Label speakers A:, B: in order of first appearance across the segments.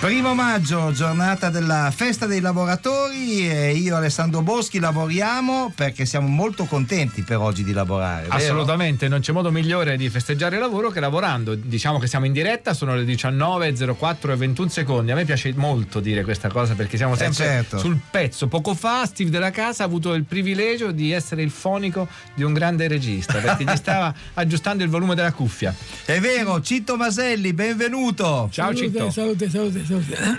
A: Primo maggio, giornata della festa dei lavoratori e io e Alessandro Boschi lavoriamo perché siamo molto contenti per oggi di lavorare. vero?
B: Assolutamente, non c'è modo migliore di festeggiare il lavoro che lavorando. Diciamo che siamo in diretta, sono le 19.04 e 21 secondi. A me piace molto dire questa cosa perché siamo sempre
A: certo.
B: sul pezzo. Poco fa Steve della Casa ha avuto il privilegio di essere il fonico di un grande regista perché gli stava aggiustando il volume della cuffia.
A: È vero, Citto Maselli, benvenuto.
B: Ciao Citto.
C: Salute, salute, salute.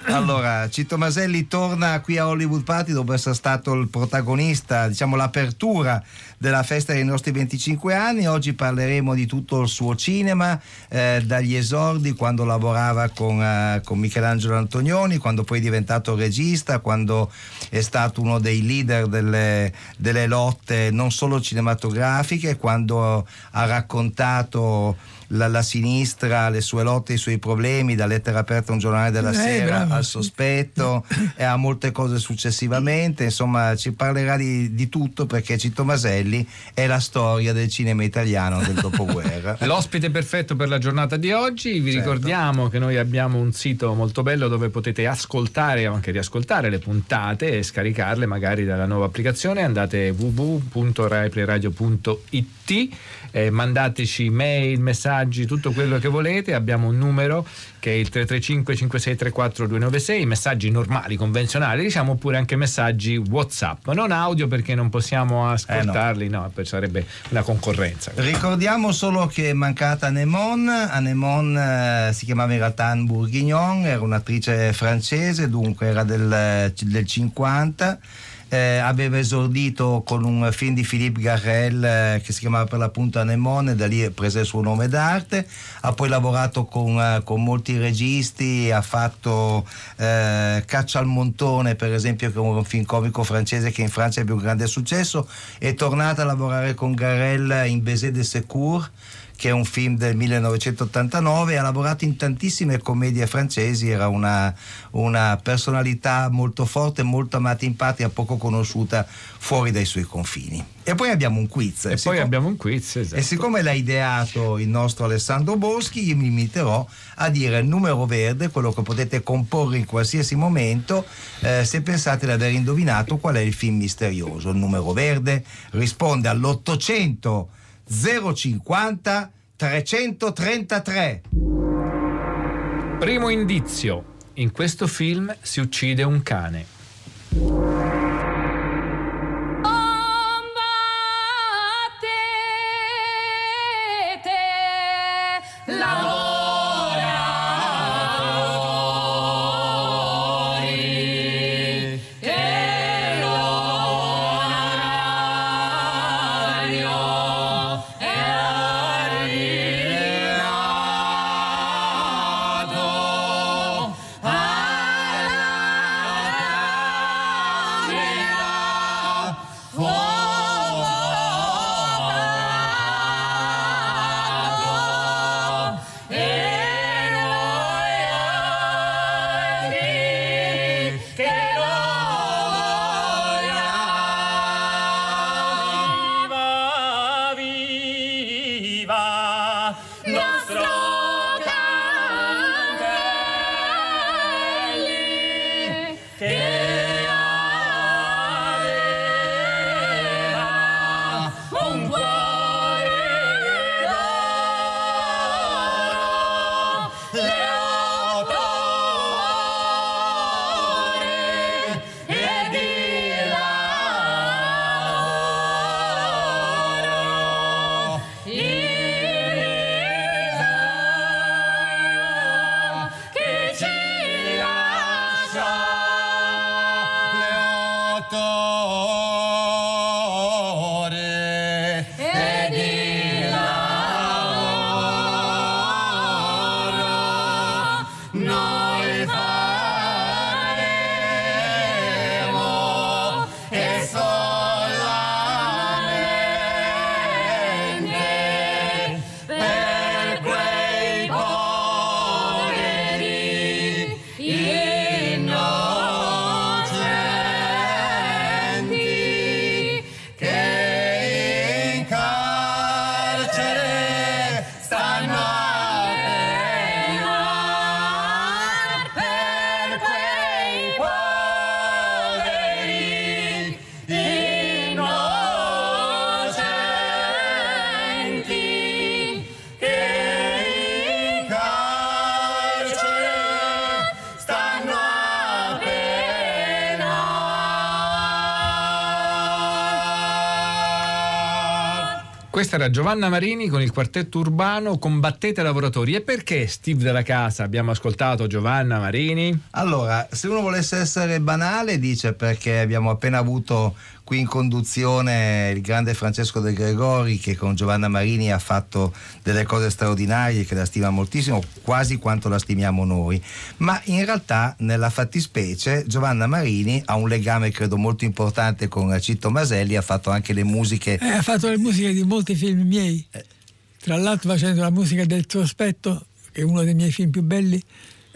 A: Allora, Citto Maselli torna qui a Hollywood Party dopo essere stato il protagonista, diciamo l'apertura della festa dei nostri 25 anni. Oggi parleremo di tutto il suo cinema, eh, dagli esordi quando lavorava con, eh, con Michelangelo Antonioni, quando poi è diventato regista, quando è stato uno dei leader delle, delle lotte non solo cinematografiche, quando ha raccontato la, la sinistra, le sue lotte, i suoi problemi, da lettera aperta a un giornale della
C: Eh,
A: sera
C: bravo,
A: al sospetto e a molte cose successivamente. Insomma, ci parlerà di, di tutto perché Cito Maselli è la storia del cinema italiano del dopoguerra.
B: L'ospite perfetto per la giornata di oggi, vi
A: Certo.
B: ricordiamo che noi abbiamo un sito molto bello dove potete ascoltare o anche riascoltare le puntate e scaricarle magari dalla nuova applicazione, andate www.raiplayradio.it eh, mandateci mail, messaggi, tutto quello che volete, abbiamo un numero che è il 335 5634 296, messaggi normali, convenzionali, diciamo oppure anche messaggi WhatsApp, non audio perché non possiamo ascoltarli, no, poi sarebbe una concorrenza.
A: Ricordiamo solo che è mancata Anemon. Anemon eh, si chiamava in realtà Anne Bourguignon, era un'attrice francese, dunque era del, del 50. Eh, aveva esordito con un film di Philippe Garrel eh, che si chiamava per l'appunto Anemon e da lì prese il suo nome d'arte. Ha poi lavorato con, eh, con molti registi, ha fatto eh, Caccia al Montone per esempio che è un film comico francese che in Francia ebbe un grande successo. È tornata a lavorare con Garrel in Baiser de Secours che è un film del 1989, ha lavorato in tantissime commedie francesi, era una, una personalità molto forte, molto amata in patria, poco conosciuta fuori dai suoi confini. E poi abbiamo un quiz.
B: E poi
A: Siccome-
B: abbiamo un quiz, esatto.
A: e siccome l'ha ideato il nostro Alessandro Boschi, io mi limiterò a dire il numero verde, quello che potete comporre in qualsiasi momento, eh, se pensate di aver indovinato qual è il film misterioso. Il numero verde risponde all'800 050 333.
B: Primo indizio. In questo film si uccide un cane. Questa era Giovanna Marini con il quartetto urbano Combattete lavoratori. E perché Steve della Casa abbiamo ascoltato Giovanna Marini?
A: Allora, se uno volesse essere banale, dice perché abbiamo appena avuto qui in conduzione il grande Francesco De Gregori che con Giovanna Marini ha fatto delle cose straordinarie che la stima moltissimo, quasi quanto la stimiamo noi. Ma in realtà nella fattispecie Giovanna Marini ha un legame credo molto importante con Citto Maselli, ha fatto anche le musiche.
D: Eh, ha fatto le musiche di molti film miei, tra l'altro facendo la musica del tuo aspetto, che è uno dei miei film più belli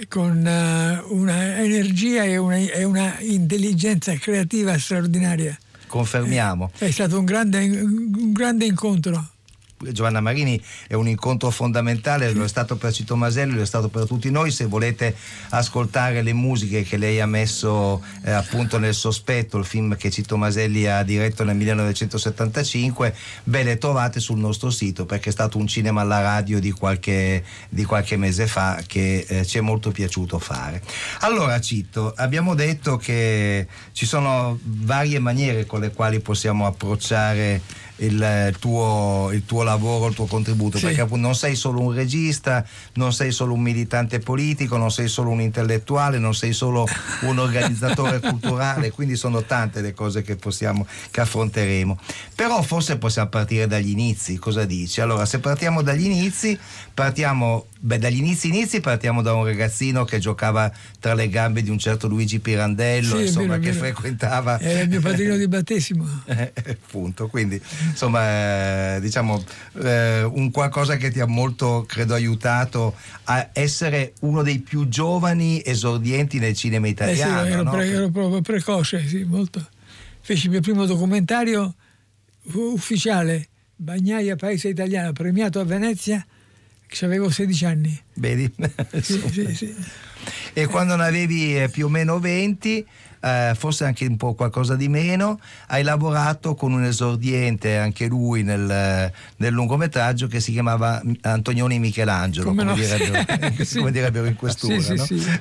D: con uh, una energia e una, e una, intelligenza creativa straordinaria.
A: Confermiamo.
D: È stato un grande, un grande incontro.
A: Giovanna Marini è un incontro fondamentale, lo è stato per Cito Maselli, lo è stato per tutti noi. Se volete ascoltare le musiche che lei ha messo eh, appunto nel sospetto, il film che Cito Maselli ha diretto nel 1975, beh, le trovate sul nostro sito perché è stato un cinema alla radio di qualche, di qualche mese fa che eh, ci è molto piaciuto fare. Allora, Cito, abbiamo detto che ci sono varie maniere con le quali possiamo approcciare il tuo, il tuo, lavoro, il tuo contributo, sì. perché appunto non sei solo un regista, non sei solo un militante politico, non sei solo un intellettuale, non sei solo un organizzatore culturale, quindi sono tante le cose che possiamo, che affronteremo. Però forse possiamo partire dagli inizi, cosa dici? Allora, se partiamo dagli inizi, partiamo Beh, dagli inizi inizi partiamo da un ragazzino che giocava tra le gambe di un certo Luigi Pirandello, sì, insomma, vero, che frequentava.
D: Era il mio padrino di battesimo.
A: eh, appunto, quindi insomma, eh, diciamo eh, un qualcosa che ti ha molto, credo, aiutato a essere uno dei più giovani esordienti nel cinema italiano.
D: Eh sì, ero,
A: no?
D: pre- ero proprio precoce, sì, molto. Feci il mio primo documentario ufficiale, Bagnaia Paese Italiano, premiato a Venezia avevo 16 anni.
A: Vedi?
D: Sì, sì, sì.
A: E quando ne avevi eh, più o meno 20, eh, forse anche un po' qualcosa di meno, hai lavorato con un esordiente, anche lui, nel, nel lungometraggio che si chiamava Antonioni Michelangelo, come, come, no? direbbero, sì. come, direbbero, in questura.
D: Sì,
A: no?
D: sì, sì.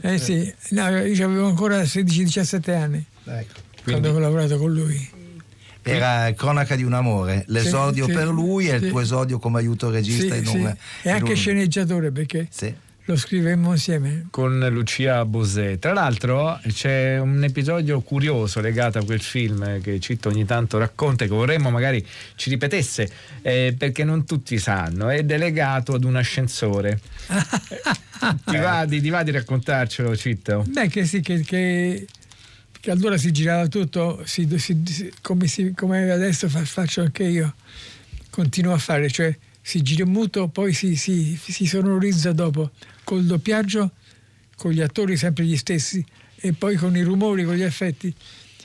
D: Eh, sì. No, io avevo ancora 16-17 anni ecco. quando ho lavorato con lui
A: era Cronaca di un amore, l'esordio sì, per lui e il tuo esordio come aiuto regista in un,
D: e anche un... sceneggiatore perché lo scrivemmo insieme
B: con Lucia Bosè. Tra l'altro c'è un episodio curioso legato a quel film che Citto ogni tanto racconta che vorremmo magari ci ripetesse eh, perché non tutti sanno, è delegato ad un ascensore. ti, va di, ti, va di, raccontarcelo Citto?
D: Beh che sì, che, che che allora si girava tutto si, si, come, si, come, adesso faccio anche io, continuo a fare, cioè si gira muto, poi si, si sonorizza dopo, col doppiaggio, con gli attori sempre gli stessi e poi con i rumori, con gli effetti.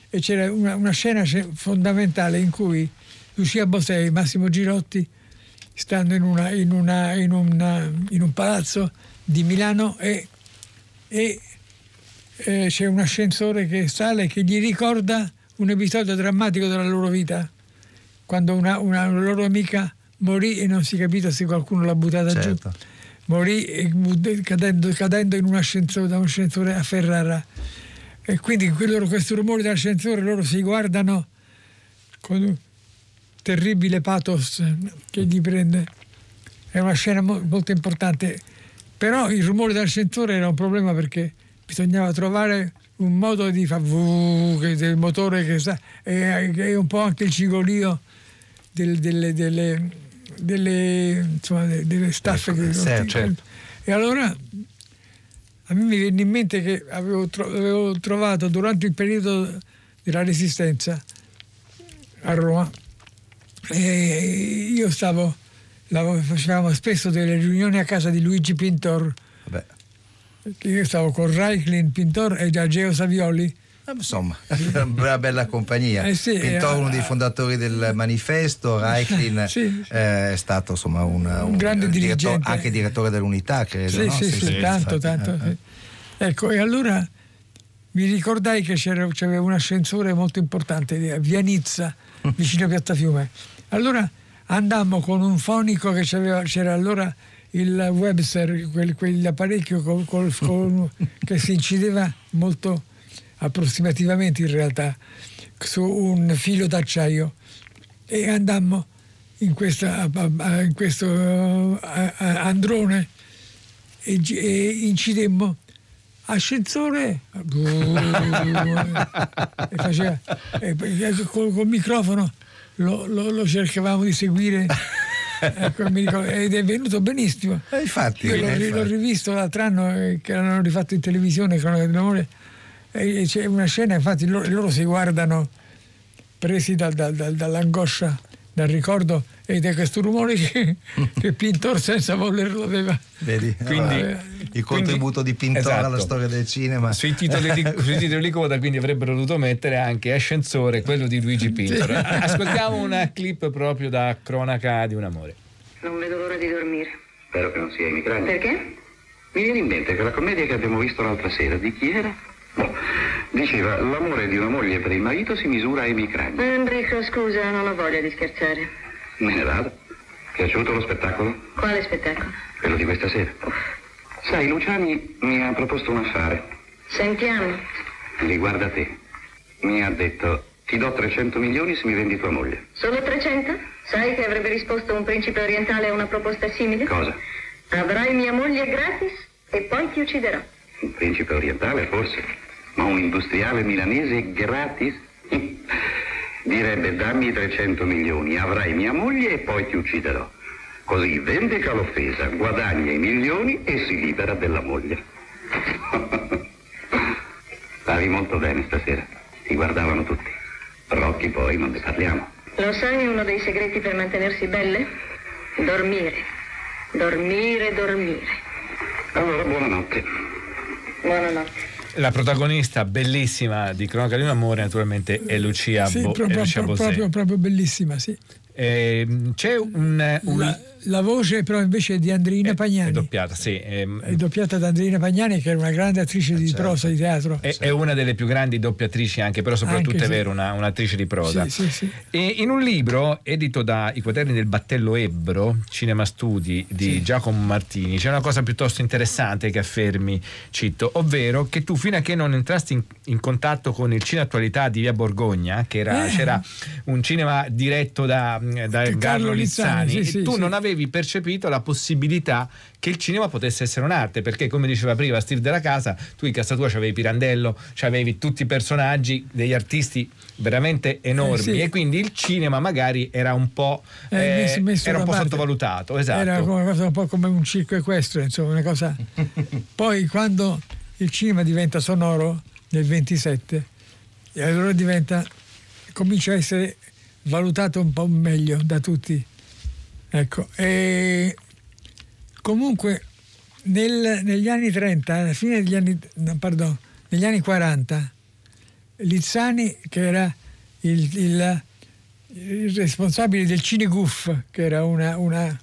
D: E c'era una, una scena fondamentale in cui Lucia Bosei e Massimo Girotti stanno in, una, in, una, in, una, in un palazzo di Milano e, e eh, c'è un ascensore che sale che gli ricorda un episodio drammatico della loro vita, quando una, una loro amica morì e non si capita se qualcuno l'ha buttata certo. giù. Morì cadendo, cadendo, un ascensore, da un ascensore a Ferrara. E quindi quello, questo rumore dell'ascensore loro si guardano con un terribile pathos che gli prende. È una scena molto importante. Però il rumore dell'ascensore era un problema perché bisognava trovare un modo di fare del motore che sa, e, e, un po' anche il cigolio del, delle, delle, delle, insomma, delle staffe ecco, che
A: certo, certo.
D: e allora a me mi venne in mente che avevo, tro- avevo trovato durante il periodo della resistenza a Roma io stavo facevamo spesso delle riunioni a casa di Luigi Pintor Vabbè io stavo con Reiklin, Pintor e Ageo Savioli.
A: Ah, insomma, una bella compagnia. Eh sì, Pintor, uno dei fondatori del manifesto, Reiklin sì, eh, è stato insomma un, un,
D: un grande dirigente.
A: anche direttore dell'unità, credo.
D: Sì,
A: no?
D: sì, sì, sì tanto, tanto. Eh, ecco, e allora mi ricordai che c'era, c'aveva un ascensore molto importante a Via Nizza, vicino a Piazza Fiume. Allora andammo con un fonico che c'era allora il Webster, quel, quell'apparecchio col, col, che si incideva molto approssimativamente in realtà su un filo d'acciaio. E andammo in, questa, in questo androne e, e incidemmo ascensore. E faceva e col, col microfono lo, lo- lo cercavamo di seguire. Ecco, ricordo, ed è venuto benissimo.
A: Eh, infatti,
D: io l'ho,
A: eh,
D: l'ho rivisto l'altro anno eh, che l'hanno rifatto in televisione Cronaca dell'amore e c'è una scena infatti loro, loro si guardano presi dal- dal- dal- dall'angoscia dal ricordo e da questo rumore che, che Pintor senza volerlo aveva
A: Vedi?
B: Quindi-
A: Allora, il contributo di Pintore
B: Esatto.
A: alla storia del cinema.
B: Sui titoli, di, sui titoli di coda quindi avrebbero dovuto mettere anche Ascensore, quello di Luigi Pintor. Ascoltiamo una clip proprio da Cronaca di un amore.
C: Non vedo l'ora di dormire.
E: Spero che non sia emicrania.
C: Perché?
E: Mi viene in mente che la commedia che abbiamo visto l'altra sera, di chi era? Diceva, l'amore di una moglie per il marito si misura a emicrania.
C: Enrico, scusa, non ho voglia di scherzare.
E: Me ne vado. Piaciuto lo spettacolo?
C: Quale spettacolo?
E: Quello di questa sera. Sai, Luciani mi ha proposto un affare.
C: Sentiamo.
E: Riguarda te. Mi ha detto, ti do 300 milioni se mi vendi tua moglie.
C: Solo 300? Sai che avrebbe risposto un principe orientale a una proposta simile?
E: Cosa?
C: Avrai mia moglie gratis e poi ti ucciderò.
E: Un principe orientale, forse. Ma un industriale milanese gratis? Direbbe, dammi i 300 milioni, avrai mia moglie e poi ti ucciderò. Così vendica l'offesa, guadagna i milioni e si libera della moglie. Stavi molto bene stasera. Ti guardavano tutti. Rocchi poi non ne parliamo.
C: Lo sai uno dei segreti per mantenersi belle? Dormire. Dormire, dormire.
E: Allora, buonanotte.
C: Buonanotte.
B: La protagonista bellissima di Cronaca di un amore naturalmente è Lucia,
D: sì,
B: Bo- è
D: proprio,
B: Lucia Bosè.
D: proprio, proprio bellissima sì.
B: Ehm, c'è un... un
D: la, voce però invece è di Andreina
B: è
D: Pagnani
B: doppiata, sì. ehm,
D: è doppiata da Andreina Pagnani che è una grande attrice di
A: certo.
D: prosa di teatro
B: È, è una delle più grandi doppiatrici anche, però soprattutto
D: Anche
B: è
D: sì.
B: vero, una, un'attrice di prosa.
D: Sì, sì, sì.
B: E in un libro edito da I quaderni del Battello Ebbro, Cinema Studi di Giacomo Martini, c'è una cosa piuttosto interessante che affermi, cito, ovvero che tu fino a che non entrasti in, in contatto con il Cine Attualità di Via Borgogna, che era,
D: Eh.
B: c'era un cinema diretto da, da Carlo Lizzani,
D: sì,
B: e
D: sì,
B: tu
D: sì.
B: non avevi percepito la possibilità che il cinema potesse essere un'arte, perché come diceva prima Steve della Casa, tu in casa tua c'avevi Pirandello, c'avevi tutti i personaggi degli artisti veramente enormi
D: Eh, sì.
B: e quindi il cinema magari era un po',
D: Eh,
B: eh,
D: messo-
B: era un po' sottovalutato, esatto.
D: Era una cosa un po' come un circo equestre, insomma, una cosa. Poi quando il cinema diventa sonoro nel 27, e allora diventa, comincia a essere valutato un po' meglio da tutti. Ecco, e comunque nel- negli anni 30, alla fine degli anni, no, pardon, negli anni 40, Lizzani, che era il, il- il responsabile del Cineguff, che era una, una-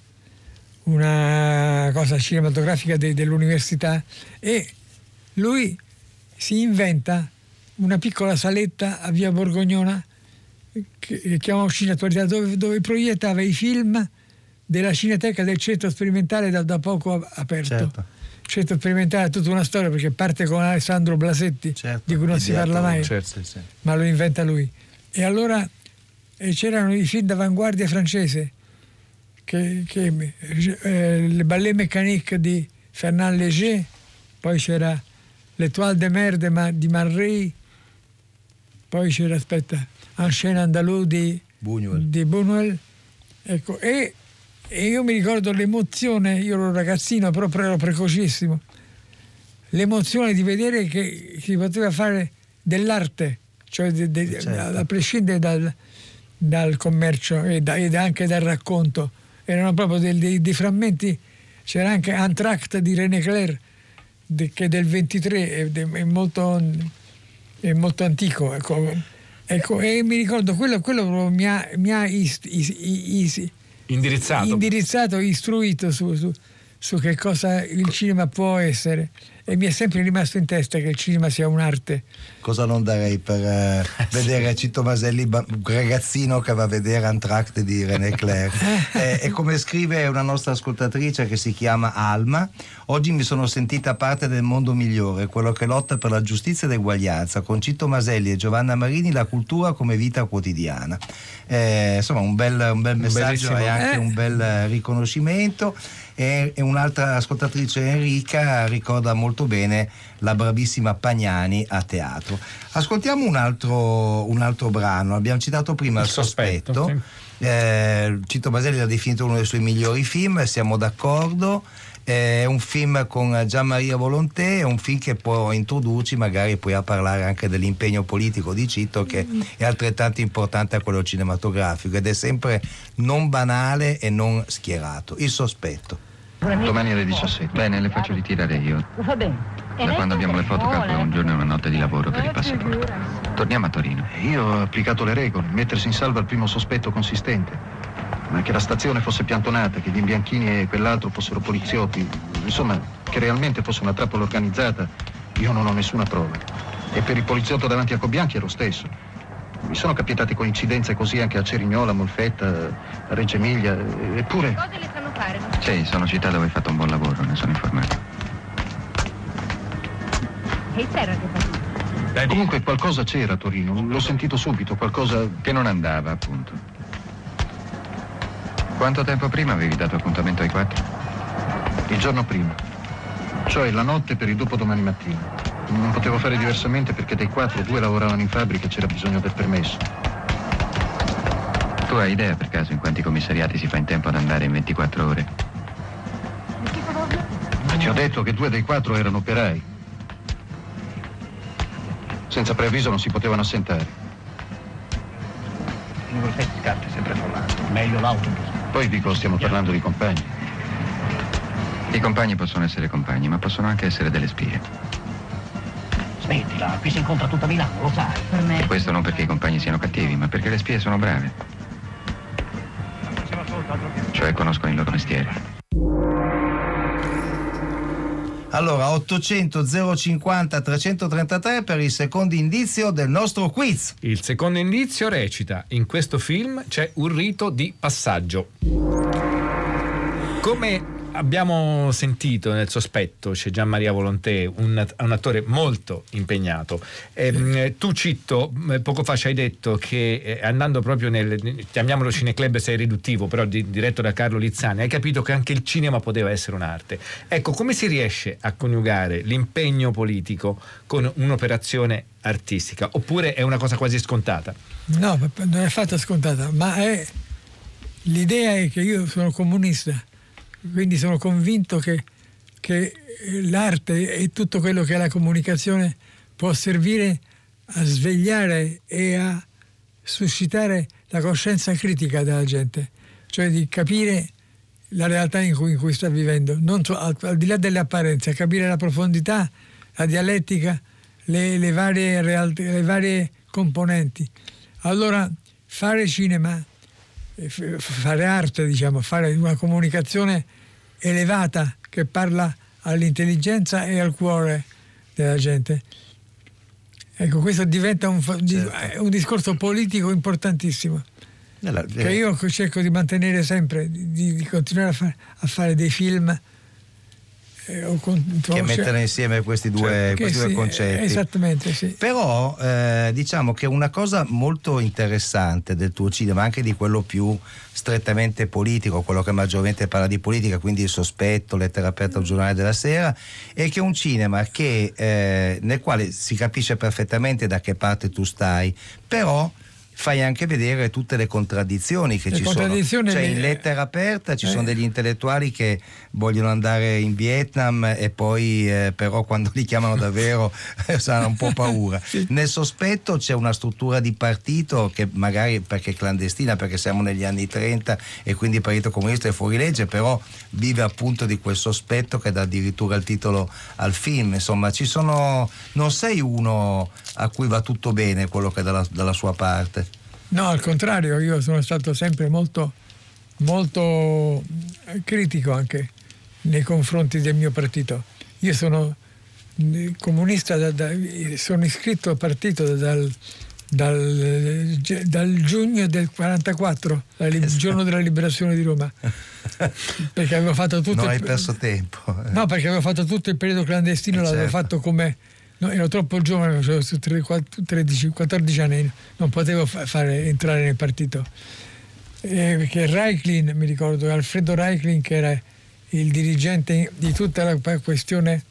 D: una cosa cinematografica de- dell'università, e lui si inventa una piccola saletta a via Borgognona che, che chiamava Cine Attualità, dove, dove proiettava i film della Cineteca del Centro Sperimentale da, da poco aperto.
A: Certo.
D: Il Centro Sperimentale ha tutta una storia perché parte con Alessandro Blasetti,
A: Certo,
D: di cui non si parla mai
B: certo.
A: Sì,
D: ma lo inventa lui. E allora eh, c'erano i film d'avanguardia francese, che, che, eh, Le Ballet Mécanique di Fernand Léger, poi c'era L'Étoile de Mer de Ma- di Marray, poi c'era, aspetta, Un chien andalou di
A: Buñuel.
D: di Buñuel. Ecco, e, e io mi ricordo l'emozione, io ero ragazzino, però ero precocissimo, l'emozione di vedere che si poteva fare dell'arte, cioè de- de-
A: Certo.
D: a prescindere dal, dal commercio e, da- ed anche dal racconto. Erano proprio dei, dei- dei frammenti, c'era anche Antract di René Clair, de- che è del 23, è, è molto, è molto antico. Ecco. Ecco, e mi ricordo quello, quello proprio mi ha, mi ha ist- is- is-
B: Indirizzato.
D: indirizzato, istruito su, su- su che cosa il cinema può essere. E mi è sempre rimasto in testa che il cinema sia un'arte.
A: Cosa non darei per eh, vedere Cito Maselli, un ragazzino che va a vedere Antract di René Clair. Eh, e come scrive una nostra ascoltatrice che si chiama Alma, oggi mi sono sentita parte del mondo migliore, quello che lotta per la giustizia e l'eguaglianza, con Cito Maselli e Giovanna Marini la cultura come vita quotidiana. Eh, insomma, un bel, un bel messaggio
B: bellissimo-
A: e anche
D: Eh.
A: un bel riconoscimento. E, e un'altra ascoltatrice Enrica ricorda molto bene la bravissima Pagnani a teatro. Ascoltiamo un altro, un altro brano. Abbiamo citato prima Il,
B: Il sospetto,
A: sospetto. Eh, Cito Baselli l'ha definito uno dei suoi migliori film, siamo d'accordo. È un film con Gian Maria Volonté, è un film che poi introduci magari poi a parlare anche dell'impegno politico di Cito che è altrettanto importante a quello cinematografico ed è sempre non banale e non schierato. Il sospetto.
F: Domani alle 17.
G: Bene, le faccio ritirare io.
C: Va bene.
G: Da quando abbiamo le foto calcolo un giorno e una notte di lavoro per il passaporto. Torniamo a Torino.
F: Io ho applicato le regole, mettersi in salvo al primo sospetto consistente. Ma che la stazione fosse piantonata, che gli imbianchini e quell'altro fossero poliziotti, insomma, che realmente fosse una trappola organizzata, io non ho nessuna prova. E per il poliziotto davanti a Cobianchi è lo stesso. Mi sono capitate coincidenze così anche a Cerignola, Molfetta, a Reggio Emilia, eppure...
G: Sì, sono città dove hai fatto un buon lavoro, ne sono informato.
C: E c'era che fa?
F: Comunque qualcosa c'era a Torino, l'ho sentito subito, qualcosa...
G: Che non andava, appunto. Quanto tempo prima avevi dato appuntamento ai quattro?
F: Il giorno prima, cioè la notte per il dopodomani mattina. Non potevo fare diversamente perché dei quattro due lavoravano in fabbrica e c'era bisogno del permesso.
G: Tu hai idea per caso in quanti commissariati si fa in tempo ad andare in 24 ore?
F: Ti ho detto che due dei quattro erano operai. Senza preavviso non si potevano assentare.
H: Il numero 6 scarta è sempre affollato. Meglio l'autobus.
F: Poi dico, stiamo parlando di compagni.
G: I compagni possono essere compagni, ma possono anche essere delle spie.
H: Smettila, qui si incontra tutta Milano, lo sai.
C: Per me.
G: E questo non perché i compagni siano cattivi, ma perché le spie sono brave. Cioè conoscono il loro mestiere.
A: Allora, 800 050 333 per il secondo indizio del nostro quiz.
B: Il secondo indizio recita: In questo film c'è un rito di passaggio. Come abbiamo sentito nel sospetto, c'è Gian Maria Volonté, un, un attore molto impegnato. Ehm, tu, Citto, eh, poco fa ci hai detto che eh, andando proprio nel, chiamiamolo cineclub se è riduttivo, però di- diretto da Carlo Lizzani, hai capito che anche il cinema poteva essere un'arte. Ecco, come si riesce a coniugare l'impegno politico con un'operazione artistica? Oppure è una cosa quasi scontata?
D: No, non è affatto scontata, ma è l'idea è che io sono comunista, quindi sono convinto che, che l'arte e tutto quello che è la comunicazione può servire a svegliare e a suscitare la coscienza critica della gente, cioè di capire la realtà in cui, in cui sta vivendo, so- al, al di là delle apparenze, capire la profondità, la dialettica, le, le varie, realtà, le varie componenti. Allora, fare cinema, eh, fare arte, diciamo, fare una comunicazione elevata che parla all'intelligenza e al cuore della gente. Ecco, questo diventa un, fa-
A: Certo.
D: eh, un discorso politico importantissimo
A: Nella-
D: che io cerco di mantenere sempre, di, di continuare a, fare- a fare dei film eh,
A: che
D: cioè-
A: mettere insieme questi due,
D: che
A: questi due
D: sì,
A: concetti.
D: Esattamente, sì.
A: Però eh, diciamo che una cosa molto interessante del tuo cinema, anche di quello più strettamente politico, quello che maggiormente parla di politica, quindi il sospetto, lettera aperta al giornale della sera, è che è un cinema che, eh, nel quale si capisce perfettamente da che parte tu stai, però fai anche vedere tutte le contraddizioni che
D: Le
A: ci sono.
D: contraddizioni
A: Cioè
D: le-
A: in lettera aperta ci
D: Eh.
A: sono degli intellettuali che vogliono andare in Vietnam e poi eh, però quando li chiamano davvero hanno un po' paura. Nel sospetto c'è una struttura di partito che magari perché è clandestina, perché siamo negli anni 30 e quindi il partito comunista è fuori legge, però vive appunto di quel sospetto che dà addirittura il titolo al film. Insomma, ci sono. Non sei uno a cui va tutto bene quello che è dalla, dalla sua parte.
D: No, al contrario, io sono stato sempre molto, molto eh, critico anche nei confronti del mio partito. Io sono eh, comunista, da- da- sono iscritto al partito dal, dal, dal giugno del 44, dal li-
A: Esatto.
D: giorno della liberazione di Roma, perché avevo fatto tutto...
A: Non
D: il-
A: hai perso tempo. eh.
D: No, perché avevo fatto tutto il periodo clandestino,
A: Eh,
D: l'avevo
A: certo.
D: fatto come. No, ero troppo giovane, avevo su tre- quattro- 13, 14 anni, non potevo fa- fare, entrare nel partito. Eh, perché Reiklin, mi ricordo, Alfredo Reiklin, che era il dirigente di tutta la questione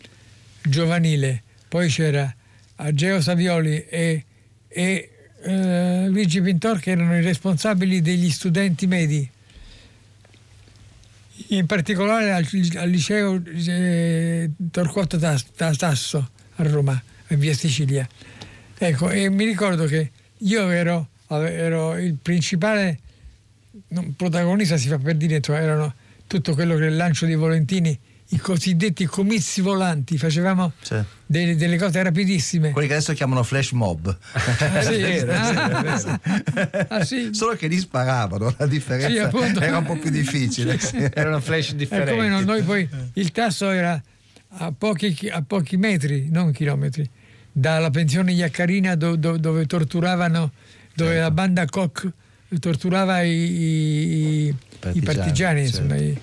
D: giovanile, poi c'era Ageo Savioli e, e, eh, Luigi Pintor, che erano i responsabili degli studenti medi. In particolare al, al liceo eh, Torquato Tas- Tas- Tasso a Roma, a via Sicilia. Ecco, e mi ricordo che io ero, ero il principale non, protagonista, si fa per dire, erano tutto quello che è il lancio di Volentini, i cosiddetti comizi volanti, facevamo
A: Cioè,
D: delle, delle cose rapidissime.
A: quelli che adesso chiamano flash mob.
D: Ah, sì,
B: vero,
D: ah, ah, sì.
A: Solo che lì sparavano, la differenza
D: Sì, appunto.
A: era un po' più difficile. sì.
B: Erano flash
D: E
B: differenti.
D: come no, noi poi il tasso era a pochi, chi- a pochi metri, non chilometri, dalla pensione Iaccarina do- do- dove torturavano, dove
A: Certo.
D: la banda Koch torturava i, i- i
A: Partigiani,
D: partigiani,
A: certo.
D: insomma, i-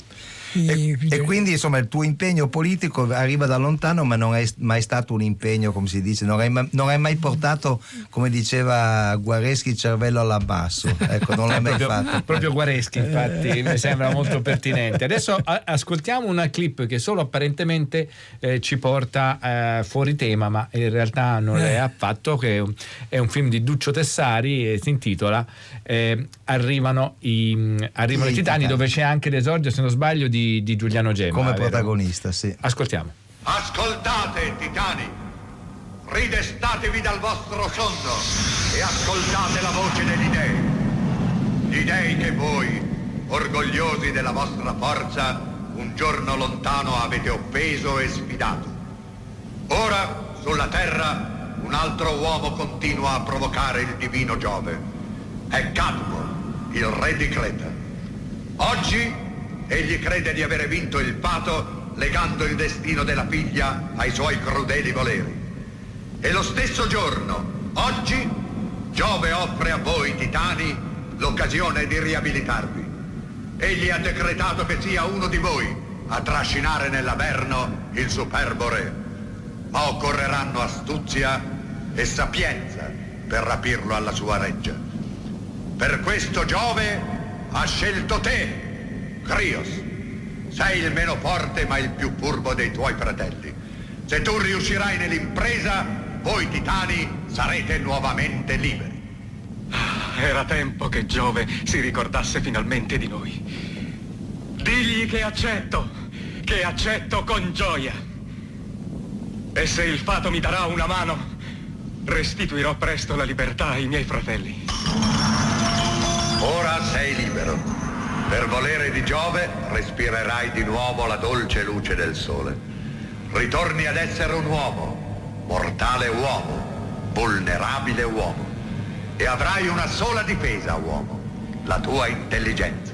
D: i-
A: E quindi insomma il tuo impegno politico arriva da lontano, ma non è mai stato un impegno, come si dice, non hai, ma- non hai mai portato, come diceva Guareschi, il cervello all'abbasso. Ecco, non l'hai mai
B: proprio,
A: fatto.
B: proprio Guareschi, infatti, mi sembra molto pertinente. Adesso a- ascoltiamo una clip che solo apparentemente eh, ci porta eh, fuori tema, ma in realtà non è affatto. Che è un- è un film di Duccio Tessari e si intitola eh, Arrivano, i, arrivano
A: I
B: i titani,
A: Titani.
B: dove c'è anche l'esordio, se non sbaglio, di, di Giuliano Gemma.
A: Come
B: vero?
A: protagonista, sì.
B: Ascoltiamo.
I: Ascoltate, titani! Ridestatevi dal vostro sonno e ascoltate la voce degli dei. Gli dei che voi, orgogliosi della vostra forza, un giorno lontano avete offeso e sfidato. Ora, sulla terra, un altro uomo continua a provocare il divino Giove. È Cadmo, il re di Creta. Oggi egli crede di avere vinto il fato legando il destino della figlia ai suoi crudeli voleri. E lo stesso giorno, oggi, Giove offre a voi titani l'occasione di riabilitarvi. Egli ha decretato che sia uno di voi a trascinare nell'Averno il superbo re. Ma occorreranno astuzia e sapienza per rapirlo alla sua reggia. Per questo Giove ha scelto te, Crios. Sei il meno forte ma il più furbo dei tuoi fratelli. Se tu riuscirai nell'impresa, voi titani sarete nuovamente liberi.
J: Era tempo che Giove si ricordasse finalmente di noi. Digli che accetto, che accetto con gioia. E se il fato mi darà una mano, restituirò presto la libertà ai miei fratelli.
I: Ora sei libero. Per volere di Giove respirerai di nuovo la dolce luce del sole. Ritorni ad essere un uomo, mortale uomo, vulnerabile uomo. E avrai una sola difesa, uomo, la tua intelligenza.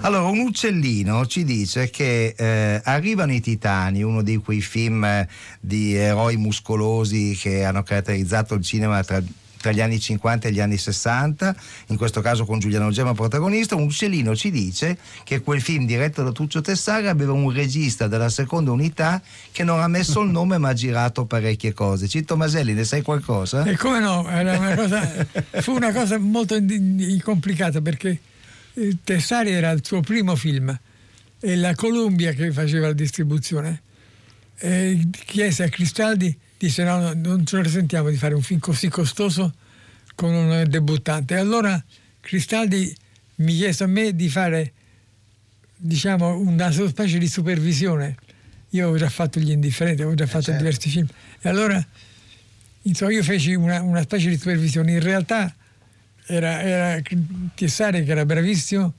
A: Allora, un uccellino ci dice che eh, arrivano i titani, uno di quei film eh, di eroi muscolosi che hanno caratterizzato il cinema tra, tra gli anni 50 e gli anni 60, in questo caso con Giuliano Gemma protagonista. Un uccellino ci dice che quel film diretto da Tuccio Tessari aveva un regista della seconda unità che non ha messo il nome ma ha girato parecchie cose. Cito Maselli, ne sai qualcosa?
D: E come no, era una cosa, fu una cosa molto complicata perché eh, Tessari era il suo primo film e la Columbia che faceva la distribuzione eh, chiese a Cristaldi, disse no, no, non ce lo sentiamo di fare un film così costoso con un debuttante. E allora Cristaldi mi chiese a me di fare diciamo una specie di supervisione. Io avevo già fatto Gli Indifferenti, avevo già fatto diversi film. E allora insomma, io feci una, una specie di supervisione. In realtà era, era Tessari che era bravissimo,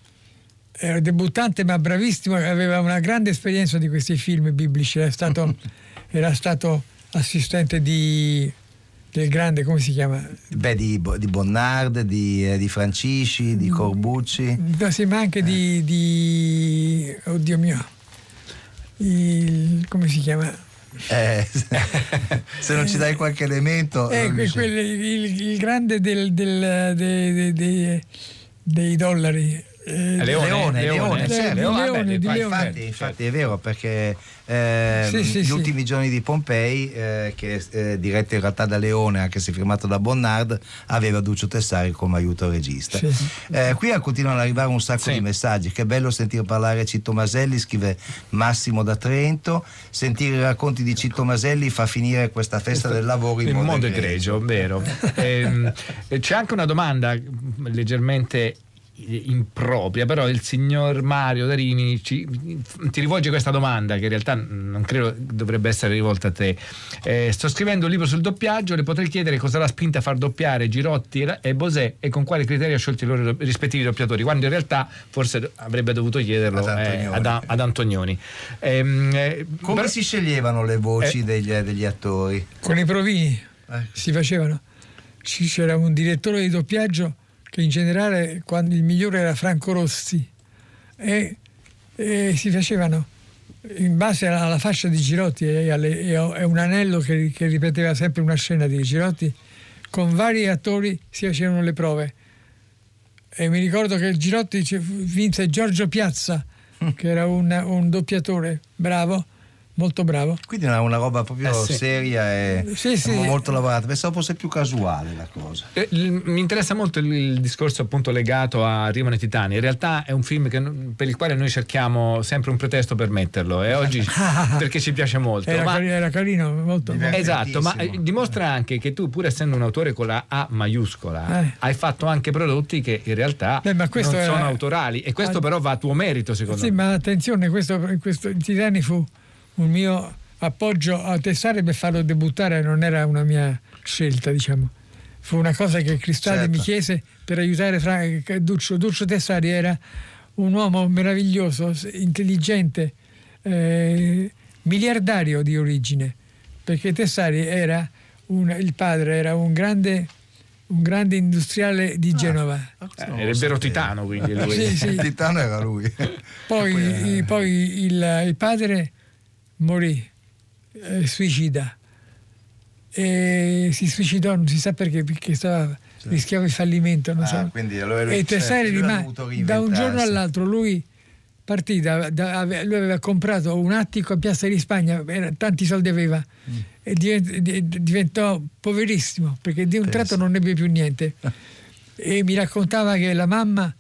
D: era debuttante ma bravissimo, aveva una grande esperienza di questi film biblici, era stato, era stato assistente di, del grande, come si chiama?
A: Beh, di, di Bonnard, di, eh, di Francisci, di Corbucci.
D: No, sì, ma anche di, di- Oddio mio. Il- come si chiama?
A: Eh, se non ci dai qualche elemento...
D: Eh, quel- il, il grande del- del- dei, dei- dei- dei dollari. Eh,
B: Leone,
A: Leone,
B: Leone,
A: Leone, certo.
D: Leone,
A: Ma
D: Leone.
A: infatti, infatti è vero perché ehm,
D: Sì, sì,
A: gli
D: sì.
A: ultimi giorni di Pompei, eh, che è diretto in realtà da Leone, anche se firmato da Bonnard, aveva Duccio Tessari come aiuto regista. Eh, qui continuano ad arrivare un sacco di messaggi. Che bello sentire parlare Citto Maselli, scrive Massimo da Trento. Sentire i racconti di Citto Maselli fa finire questa festa del lavoro in
B: il
A: modo,
B: mondo
A: egregio.
B: vero. Ehm, c'è anche una domanda leggermente impropria, però il signor Mario da Rimini ci- ti rivolge questa domanda che in realtà non credo dovrebbe essere rivolta a te. Eh, sto scrivendo un libro sul doppiaggio, le potrei chiedere cosa l'ha spinta a far doppiare Girotti e- Bosè e con quali criteri ha scelto i loro rispettivi doppiatori, quando in realtà forse avrebbe dovuto chiederlo
A: Ad
B: eh,
A: Antonioni.
B: ad, ad Antonioni. Ehm, eh,
A: Come
B: però-
A: si sceglievano le voci
B: Eh.
A: degli, degli attori?
D: Con i provini
A: Ecco.
D: si facevano. C'era un direttore di doppiaggio che in generale quando il migliore era Franco Rossi e, e si facevano in base alla, alla fascia di Girotti e, alle- a- un anello che, che ripeteva sempre una scena di Girotti con vari attori si facevano le prove. E mi ricordo che il Girotti vinse Giorgio Piazza che era un, un doppiatore bravo molto bravo
A: Quindi era una roba proprio
B: Eh, sì.
A: seria e
D: Sì, sì.
A: molto lavorata. Pensavo fosse più casuale la cosa.
B: Eh, il- Mi interessa molto il, il discorso appunto legato a Rimano i Titani. In realtà è un film che per il quale noi cerchiamo sempre un pretesto per metterlo e oggi perché ci piace molto.
D: era,
B: ma-
D: era carino molto, molto.
B: Esatto, ma eh, dimostra anche che tu, pur essendo un autore con la A maiuscola,
D: Eh.
B: hai fatto anche prodotti che in realtà
D: Beh, ma questo
B: non
D: era-
B: sono autorali e questo
D: Ah.
B: però va a tuo merito, secondo
D: Sì,
B: me.
D: ma attenzione, questo, questo Titani fu un mio appoggio a Tessari per farlo debuttare, non era una mia scelta, diciamo. Fu una cosa che Cristalli
A: Certo.
D: mi chiese per aiutare Fra- Duccio. Duccio Tessari era un uomo meraviglioso, intelligente, eh, miliardario di origine, perché Tessari era un- il padre era un grande, un grande industriale di Genova.
B: Eh, era il vero titano, quindi lui.
D: Sì, sì.
A: Il titano era lui.
D: Poi, poi il, il padre morì, eh, suicida. E si suicidò, non si sa perché, perché stava, rischiava il fallimento. Non
A: Ah,
D: so.
A: quindi allora
D: e Tessari
A: lui ha
D: rimase da un giorno all'altro. Lui partì, da, da- lui aveva comprato un attico a Piazza di Spagna, era- tanti soldi aveva,
A: Mm.
D: e divent- di- diventò poverissimo perché di un tratto non ebbe più niente. e mi raccontava che la mamma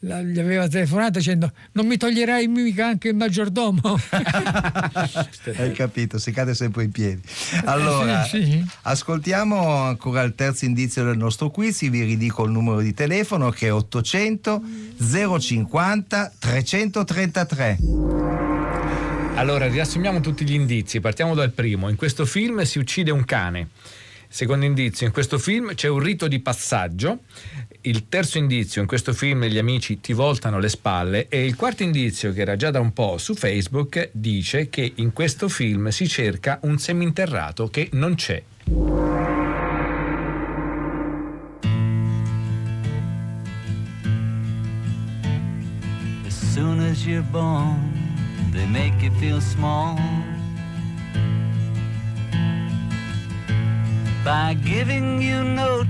D: la- gli aveva telefonato dicendo non mi toglierai mica anche il maggiordomo
A: Hai capito, si cade sempre in piedi. Allora,
D: Sì, sì.
A: ascoltiamo ancora il terzo indizio del nostro quiz, vi ridico il numero di telefono che è 800 050 333.
B: Allora, riassumiamo tutti gli indizi. Partiamo dal primo. In questo film si uccide un cane. Secondo indizio, in questo film c'è un rito di passaggio. Il terzo indizio, in questo film gli amici ti voltano le spalle. E il quarto indizio, che era già da un po' su Facebook, dice che in questo film si cerca un seminterrato che non c'è.
K: As soon as you're born, they make you feel small. By giving you no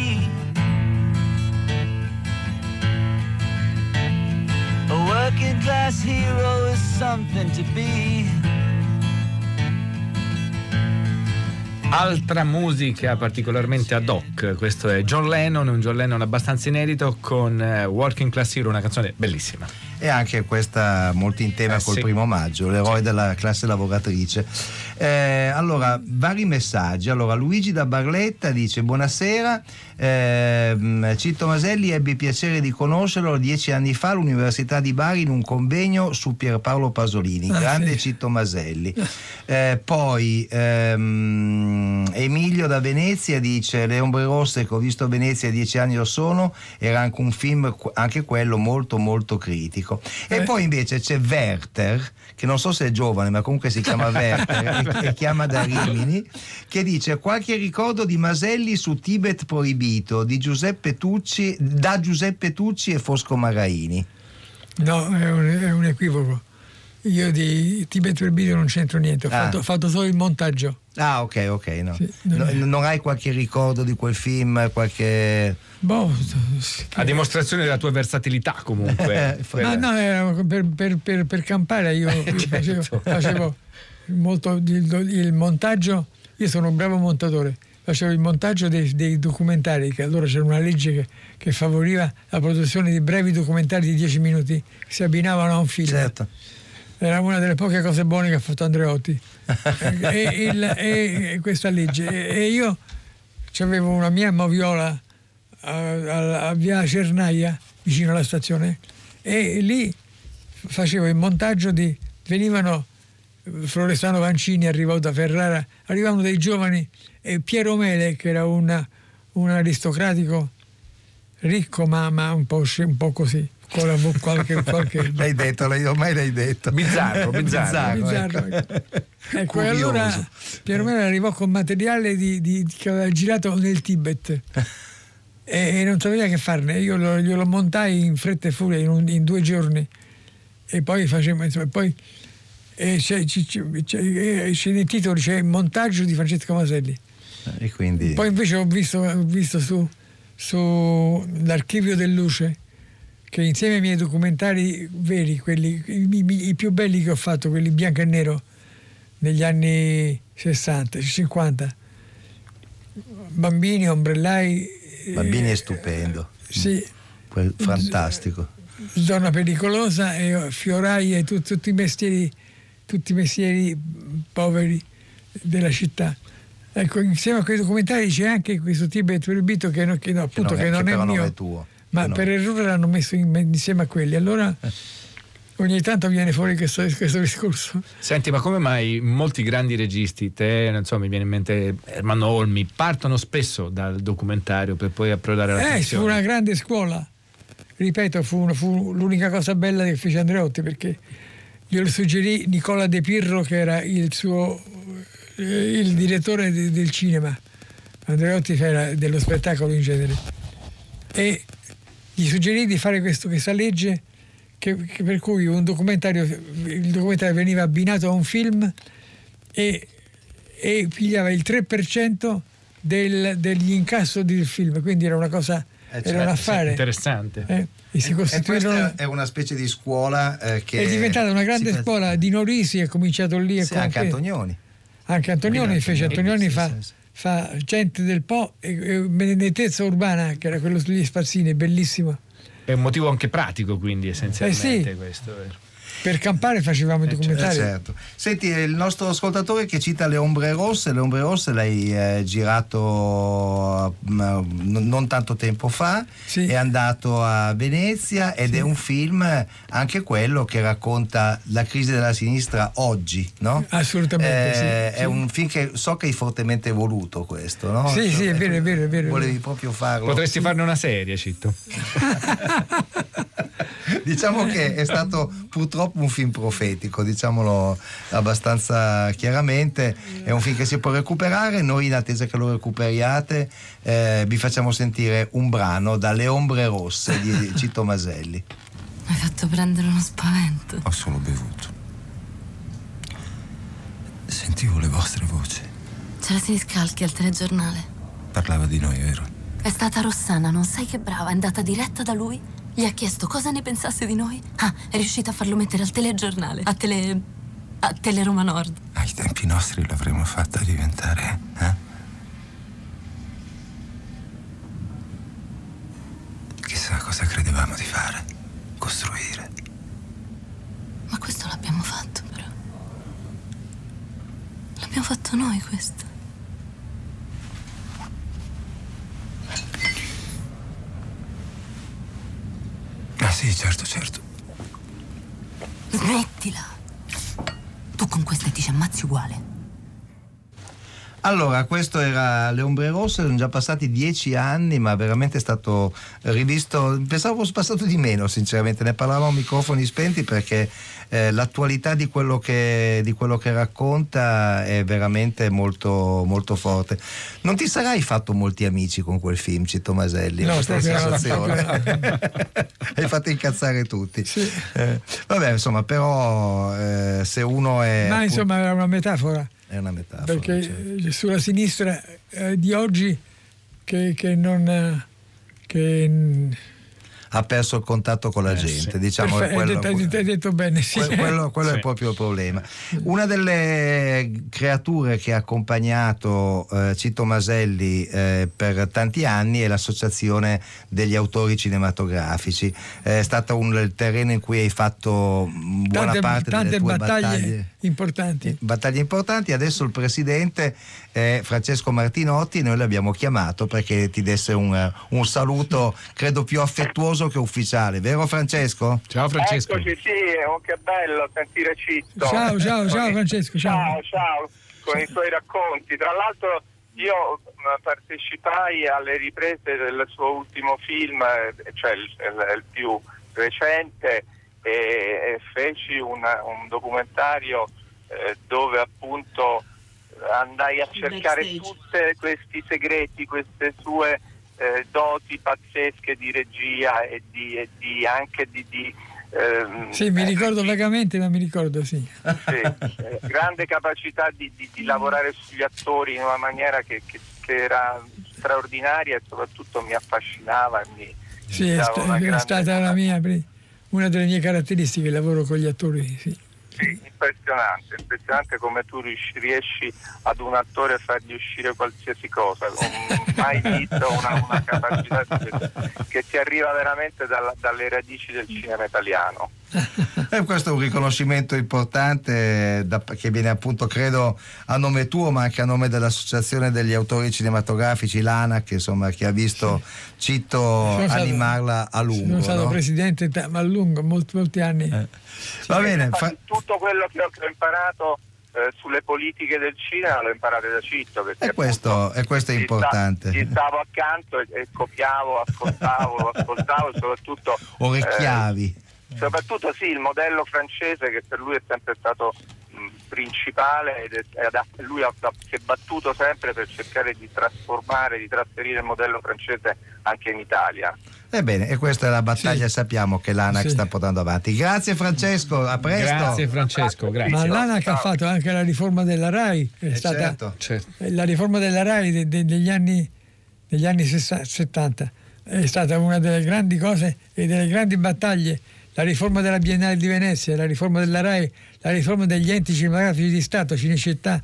K: Working class hero is something to be.
B: Altra musica particolarmente ad hoc, questo è John Lennon, un John Lennon abbastanza inedito con eh, Working Class Hero, una canzone bellissima.
A: E anche questa molto in tema
B: Eh,
A: col
B: sì.
A: primo maggio, l'eroe della classe lavoratrice. Eh, allora, vari messaggi. Allora, Luigi da Barletta dice: Buonasera, ehm, Citto Maselli ebbi piacere di conoscerlo dieci anni fa all'Università di Bari in un convegno su Pierpaolo Pasolini.
D: Ah,
A: grande
D: sì.
A: Citto Maselli. Eh, poi ehm, Emilio da Venezia dice: Le ombre rosse che ho visto a Venezia dieci anni or sono, era anche un film, anche quello molto molto critico. E
D: Eh.
A: poi invece c'è Werther, che non so se è giovane, ma comunque si chiama Werther e, e chiama da Rimini, che dice qualche ricordo di Maselli su Tibet proibito di Giuseppe Tucci, da Giuseppe Tucci e Fosco Maraini.
D: No, è un, è un equivoco. Io di Tibet Proibito non c'entro niente, ho,
A: Ah.
D: fatto, ho fatto solo il montaggio.
A: Ah, ok, ok. No.
D: non
A: No- non hai qualche ricordo di quel film? Qualche.
D: Boh,
B: A dimostrazione della tua versatilità comunque.
D: No,
B: Quella-
D: no, era per, per- per- per campare io, io facevo, facevo molto il, il montaggio, io sono un bravo montatore, facevo il montaggio dei, dei documentari, che allora c'era una legge che, che favoriva la produzione di brevi documentari di 10 minuti che si abbinavano a un film.
A: Certo.
D: Era una delle poche cose buone che ha fatto Andreotti. e, il- e- questa legge. E, e io avevo una mia moviola a, a- a via Cernaia, vicino alla stazione, e lì facevo il montaggio di. venivano Florestano Vancini arrivò da Ferrara, arrivavano dei giovani e Piero Mele, che era una- un aristocratico ricco ma, ma un, po', un po' così, vo- qualche, qualche
A: L'hai detto, l'hai, ormai l'hai detto.
B: Bizzarro, bizzarro.
D: Bizzarro,
A: ecco.
D: ecco. Ecco, e allora Piero Mele arrivò con materiale di- di- che aveva girato nel Tibet e, e non sapeva che farne. Io lo, glielo montai in fretta e furia in, un- in due giorni e poi facemmo, insomma, poi e c'è, c'è, c'è- c'è nei titoli c'è il montaggio di Francesco Maselli.
A: E quindi.
D: Poi invece ho visto, ho visto su, su l'archivio del Luce che insieme ai miei documentari veri, quelli, i, i- più belli che ho fatto, quelli bianco e nero, negli anni 60, 50, bambini, ombrellai, eh,
A: Bambini è stupendo.
D: sì,
A: fantastico.
D: zona pericolosa e fiorai e tut- tutti i mestieri, tutti i mestieri poveri della città. Ecco, insieme a quei documentari c'è anche questo Tibet proibito che, no- che no, appunto,
A: non è-
D: che non
A: che
D: è
A: però non
D: mio,
A: è tuo.
D: Ma
A: Che no.
D: per errore l'hanno messo in- insieme a quelli. Allora ogni tanto viene fuori questo, questo discorso.
B: Senti, ma come mai molti grandi registi, te, non so, mi viene in mente Ermanno Olmi, partono spesso dal documentario per poi approdare alla
D: Eh, fu
B: finzione?
D: una grande scuola. Ripeto, fu, una- fu l'unica cosa bella che fece Andreotti perché glielo suggerì Nicola De Pirro che era il suo eh, il direttore de- del cinema. Andreotti era dello spettacolo in genere. E gli suggerì di fare questo- questa legge che, che per cui un documentario, il documentario veniva abbinato a un film e, e pigliava il 3% del, degli incassi del film, quindi era una cosa,
A: Eh,
D: era
A: certo,
D: un
A: sì,
D: affare.
B: Interessante.
D: Eh, e si
A: E
D: costituirono.
A: questa è una specie di scuola eh, che
D: È diventata una grande scuola di Norisi, è cominciato lì. e
A: Sì, anche Antonioni.
D: Anche Antonioni
A: Guido
D: fece
A: Antonioni,
D: Antonioni
A: sì,
D: fa,
A: sì, sì.
D: Fa Gente del Po e, e Benedettezza Urbana, che era quello sugli spazzini, bellissimo.
B: È un motivo anche pratico, quindi, essenzialmente
D: Eh sì.
B: questo. vero?
D: Per campare facevamo i
A: Eh,
D: documentari.
A: certo. Senti, il nostro ascoltatore che cita Le Ombre Rosse, Le Ombre Rosse l'hai eh, girato mm, non tanto tempo fa, è andato a Venezia ed è un film anche quello che racconta la crisi della sinistra oggi, no?
D: Assolutamente, sì,
A: Eh,
D: sì.
A: È un film che so che hai fortemente voluto questo, no?
D: Sì, sì, è vero, è vero, è vero.
A: Volevi proprio farlo.
B: Potresti farne una serie, Citto.
A: Diciamo che è stato purtroppo un film profetico, diciamolo abbastanza chiaramente. È un film che si può recuperare. Noi, in attesa che lo recuperiate, eh, vi facciamo sentire un brano dalle ombre rosse di Cito Maselli.
L: Mi hai fatto prendere uno spavento.
M: Ho solo bevuto. Sentivo le vostre voci.
L: C'era Siniscalchi al telegiornale.
M: Parlava di noi, vero?
L: È stata Rossana, non sai che brava, è andata diretta da lui. Gli ha chiesto cosa ne pensasse di noi. Ah, è riuscita a farlo mettere al telegiornale, a tele. a Teleroma Nord.
M: Ah, Ai tempi nostri l'avremmo fatta diventare, eh?
L: Chissà cosa credevamo di fare. Costruire. Ma questo l'abbiamo fatto, però. L'abbiamo fatto noi questo.
M: Ah sì, certo, certo.
L: Smettila. Tu con queste ti ci ammazzi uguale.
A: Allora, questo era Le Ombre Rosse, sono già passati dieci anni, ma veramente è stato rivisto. Pensavo fosse passato di meno, sinceramente. Ne parlavamo a microfoni spenti perché eh, l'attualità di quello, che, di quello che racconta è veramente molto, molto forte. Non ti sarai fatto molti amici con quel film, Cito Maselli?
D: No,
A: questa sensazione? Hai fatto incazzare tutti. Eh, vabbè, insomma, però eh, se uno è.
D: Ma insomma era una metafora.
A: È una metafora.
D: Perché eh, sulla sinistra eh, di oggi che, che non... eh, Che,
A: ha perso il contatto con la gente, diciamo
D: Perfetto,
A: quello,
D: hai, detto, hai detto bene, sì.
A: Que- quello, quello è
D: Sì.
A: proprio il problema. Una delle creature che ha accompagnato eh, Cito Maselli eh, per tanti anni è l'associazione degli autori cinematografici. È stato un, il terreno in cui hai fatto mm, buona
D: Tante,
A: parte
D: tante
A: delle tue
D: battaglie,
A: battaglie
D: importanti.
A: battaglie importanti. Adesso il presidente è Francesco Martinotti, noi l'abbiamo chiamato perché ti desse un, un saluto, credo più affettuoso che ufficiale, vero Francesco?
B: Ciao
N: Eccoci, sì, oh, che bello sentire Citto.
D: Ciao, ciao, ciao Francesco, ciao.
N: Ciao, ciao, con i suoi racconti. Tra l'altro io mh, partecipai alle riprese del suo ultimo film, eh, cioè il, il- il più recente, e, e feci una- un documentario eh, dove appunto andai a cercare tutti questi segreti, queste sue eh, doti pazzesche di regia e, di, e di- anche di... di, ehm,
D: Sì, mi ricordo vagamente, ma mi ricordo, sì.
N: sì, eh, grande capacità di, di- di lavorare sugli attori in una maniera che, che- che era straordinaria e soprattutto mi affascinava e mi,
D: Sì,
N: mi
D: è, sta-
N: una
D: è stata la mia, una delle mie caratteristiche, il lavoro con gli attori. Sì.
N: Sì, impressionante, impressionante come tu riesci ad un attore a fargli uscire qualsiasi cosa, non mai visto una, una capacità che, che ti arriva veramente dalla- dalle radici del cinema italiano.
A: E questo è un riconoscimento importante da- che viene appunto, credo, a nome tuo, ma anche a nome dell'Associazione degli Autori Cinematografici, l'ANAC, insomma, che ha visto Citto
D: Sono stato-
A: animarla a lungo.
D: Sono stato
A: no?
D: presidente ma a lungo, molti, molti anni.
A: Va bene,
N: Infatti, tutto quello che ho, che ho imparato eh, sulle politiche del cinema l'ho imparato da Citto
A: E questo, e questo è importante.
N: gli stavo accanto e, e copiavo, ascoltavo, ascoltavo e soprattutto
A: Orecchiavi.
N: eh, soprattutto sì, il modello francese che per lui è sempre stato principale ed è- ha- lui ha, ha- si è battuto sempre per cercare di trasformare, di trasferire il modello francese anche in Italia.
A: Ebbene, e questa è la battaglia, sappiamo che l'ANAC
D: Sì.
A: sta portando avanti. Grazie Francesco, a presto.
B: Grazie Francesco, grazie.
D: Ma l'ANAC ha fatto anche la riforma della RAI, è
A: Eh,
D: stata
A: certo.
D: la riforma della RAI de- de- degli anni, degli anni sessa- 70, è stata una delle grandi cose e delle grandi battaglie. La riforma della Biennale di Venezia, la riforma della RAI, la riforma degli enti cinematografici di Stato, Cinecittà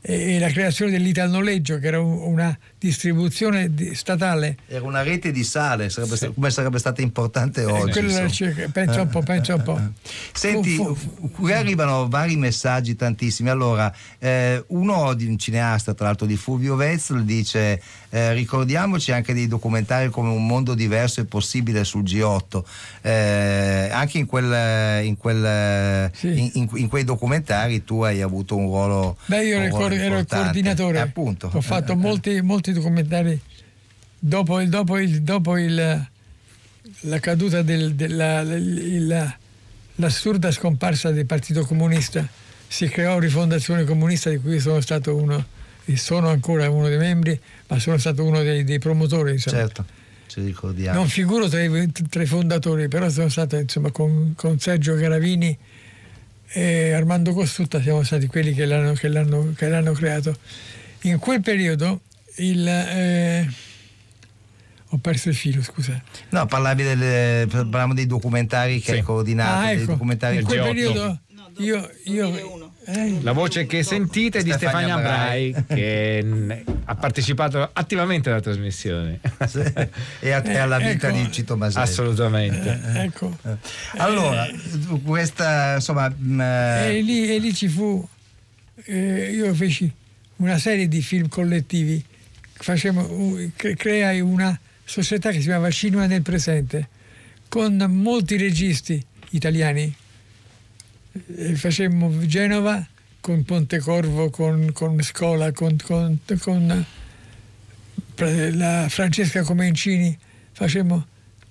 D: e, e la creazione dell'Ital Noleggio, che era un- una distribuzione di- statale.
A: Era una rete di sale, sarebbe sta- come sarebbe stata importante oggi.
D: Eh,
A: insomma.
D: cerca- pensa un po', pensa un po'.
A: Senti,
D: Fu- fu-
A: qui arrivano vari messaggi, tantissimi. Allora, eh, uno di un cineasta, tra l'altro di Fulvio Vezzel, dice: eh, Ricordiamoci anche dei documentari come Un mondo diverso e possibile sul G8. Eh, anche in, quel, in, quel, in, in- in quei documentari tu hai avuto un ruolo.
D: Beh, io ero
A: un ruolo
D: ero il coordinatore.
A: Eh, appunto.
D: Ho fatto molti, molti documentari dopo, il- dopo il- dopo il- la caduta del- della la- l'assurda scomparsa del Partito Comunista. Si creò Rifondazione Comunista di cui sono stato uno e sono ancora uno dei membri, ma sono stato uno dei, dei promotori. Insomma.
A: Certo, ci ricordiamo.
D: Non figuro tra i, tra i fondatori, però sono stato insomma, con, con Sergio Garavini e Armando Costrutta siamo stati quelli che l'hanno, che l'hanno- che l'hanno creato. In quel periodo il, eh, ho perso il filo, scusa.
A: No, parlavi delle, parlavamo dei documentari che hai coordinato,
D: Ah,
A: dei
D: ecco.
A: documentari
D: In quel
B: G8.
D: periodo io, io eh,
B: La voce che sentite è di
A: Stefania
B: Stefania
A: Brai.
B: Brai, che ha partecipato attivamente alla trasmissione.
A: e, a- e alla vita
D: Ecco.
A: di Cito Maselli.
B: Assolutamente.
D: ecco.
A: Allora, questa insomma. mm, eh,
D: E lì, e lì ci fu, eh, io feci una serie di film collettivi, facemmo, un- cre- creai una società che si chiamava Cinema nel Presente, con molti registi italiani. Facemmo Genova con Pontecorvo, con, con Scola, con, con- con, eh, la Francesca Comencini, facemmo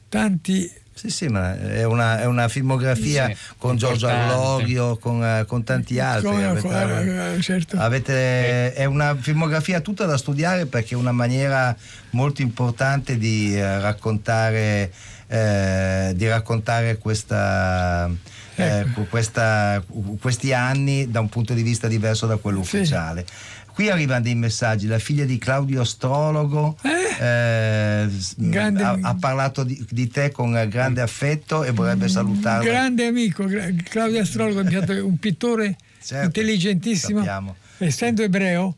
D: tanti
A: Sì, sì, ma è una, è una filmografia
D: Sì,
A: con Giorgio. Arlorio, con, eh, con tanti altri.
D: Come-
A: Avete-
D: come- certo.
A: avete- è una filmografia tutta da studiare perché è una maniera molto importante di eh, raccontare, eh, di raccontare questa, eh, questa- questi anni da un punto di vista diverso da quello ufficiale. Qui arrivano dei messaggi, la figlia di Claudio Astrologo eh,
D: Grande-
A: ha, ha parlato di, di te con eh, grande affetto e vorrebbe salutarla.
D: grande amico, Claudio Astrologo, è un pittore
A: Certo,
D: intelligentissimo,
A: sappiamo.
D: essendo ebreo,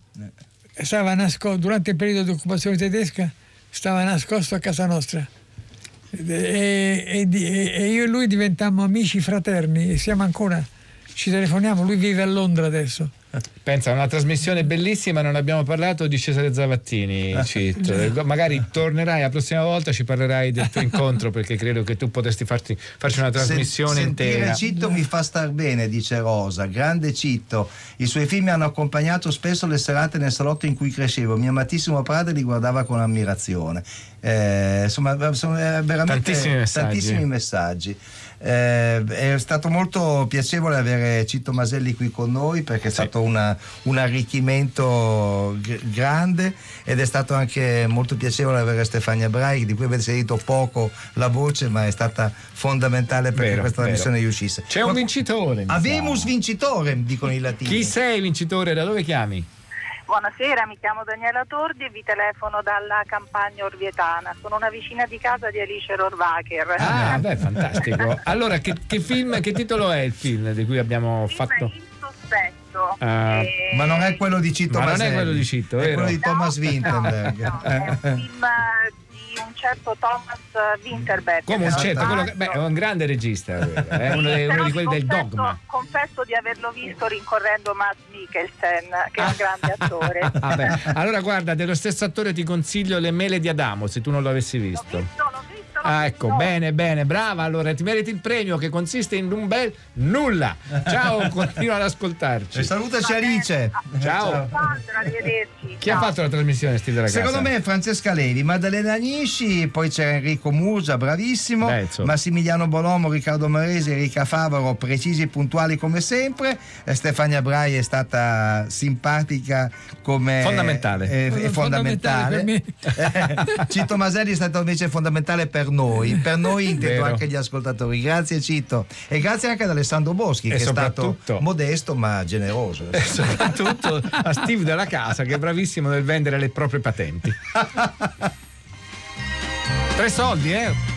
D: stava nascosto, durante il periodo di occupazione tedesca, stava nascosto a casa nostra. E, e e io e lui diventammo amici fraterni e siamo ancora, ci telefoniamo, lui vive a Londra adesso.
B: Pensa, una trasmissione bellissima, non abbiamo parlato di Cesare Zavattini, Cit. Magari tornerai la prossima volta, ci parlerai del tuo incontro perché credo che tu potresti farti, farci una trasmissione
A: Sen-
B: intera.
A: Citto mi fa star bene, dice Rosa. Grande Citto. I suoi film mi hanno accompagnato spesso le serate nel salotto in cui crescevo. Mio amatissimo padre li guardava con ammirazione. Eh, insomma, sono eh, veramente
B: Tantissimi messaggi.
A: tantissimi messaggi. Eh, è stato molto piacevole avere Citto Maselli qui con noi perché è stato una- un arricchimento gr- grande ed è stato anche molto piacevole avere Stefania Brai di cui avete sentito poco la voce ma è stata fondamentale perché
B: Vero,
A: questa
B: vero.
A: trasmissione riuscisse.
B: C'è un vincitore.
A: Avemus vincitore, dicono i latini.
B: Chi sei vincitore? Da dove chiami?
O: Buonasera, mi chiamo Daniela Tordi e vi telefono dalla campagna orvietana. Sono una vicina di casa di Alice Rohrwacher.
B: Ah, beh, fantastico. Allora, che, che film, che titolo è il film di cui abbiamo fatto?
O: Sospetto.
B: Ah,
O: Eh,
A: Ma non è quello di Citto
B: Ma non è
A: Maselli,
B: quello di Citto,
A: è
B: vero?
A: quello di Thomas Winterberg.
O: un film di un certo Thomas Winterberg.
B: Come un certo, quello che- beh, è un grande regista, è uno, dei-
O: Però
B: uno di quelli del
O: confesso-
B: dogma.
O: Confesso di averlo visto rincorrendo Matt Mikkelsen, che è un grande attore.
B: Ah. Allora guarda, dello stesso attore ti consiglio Le mele di Adamo, se tu non l'avessi visto. Ah, ecco, bene, bene, brava. Allora ti meriti il premio che consiste in un bel nulla. Ciao, continua ad ascoltarci.
A: E salutaci Alice.
B: Ciao.
O: Arrivederci.
B: Chi ha fatto la trasmissione, Stile Ragazza?
A: Secondo me Francesca Levi, Maddalena Nisci, poi c'era Enrico Musa, bravissimo,
B: insomma.
A: Massimiliano Bolomo, Riccardo Maresi, Enrica Favaro, precisi e puntuali come sempre, Eh, Stefania Brai è stata simpatica come...
B: Fondamentale.
A: eh, è fondamentale.
D: Fondamentale
A: Eh, Cito Maselli è stato invece fondamentale per noi, per noi intendo anche gli ascoltatori. Grazie Cito e grazie anche ad Alessandro Boschi
B: E
A: che è stato modesto ma generoso.
B: E soprattutto a Steve della casa che è bravissimo nel vendere le proprie patenti. Tre soldi, eh?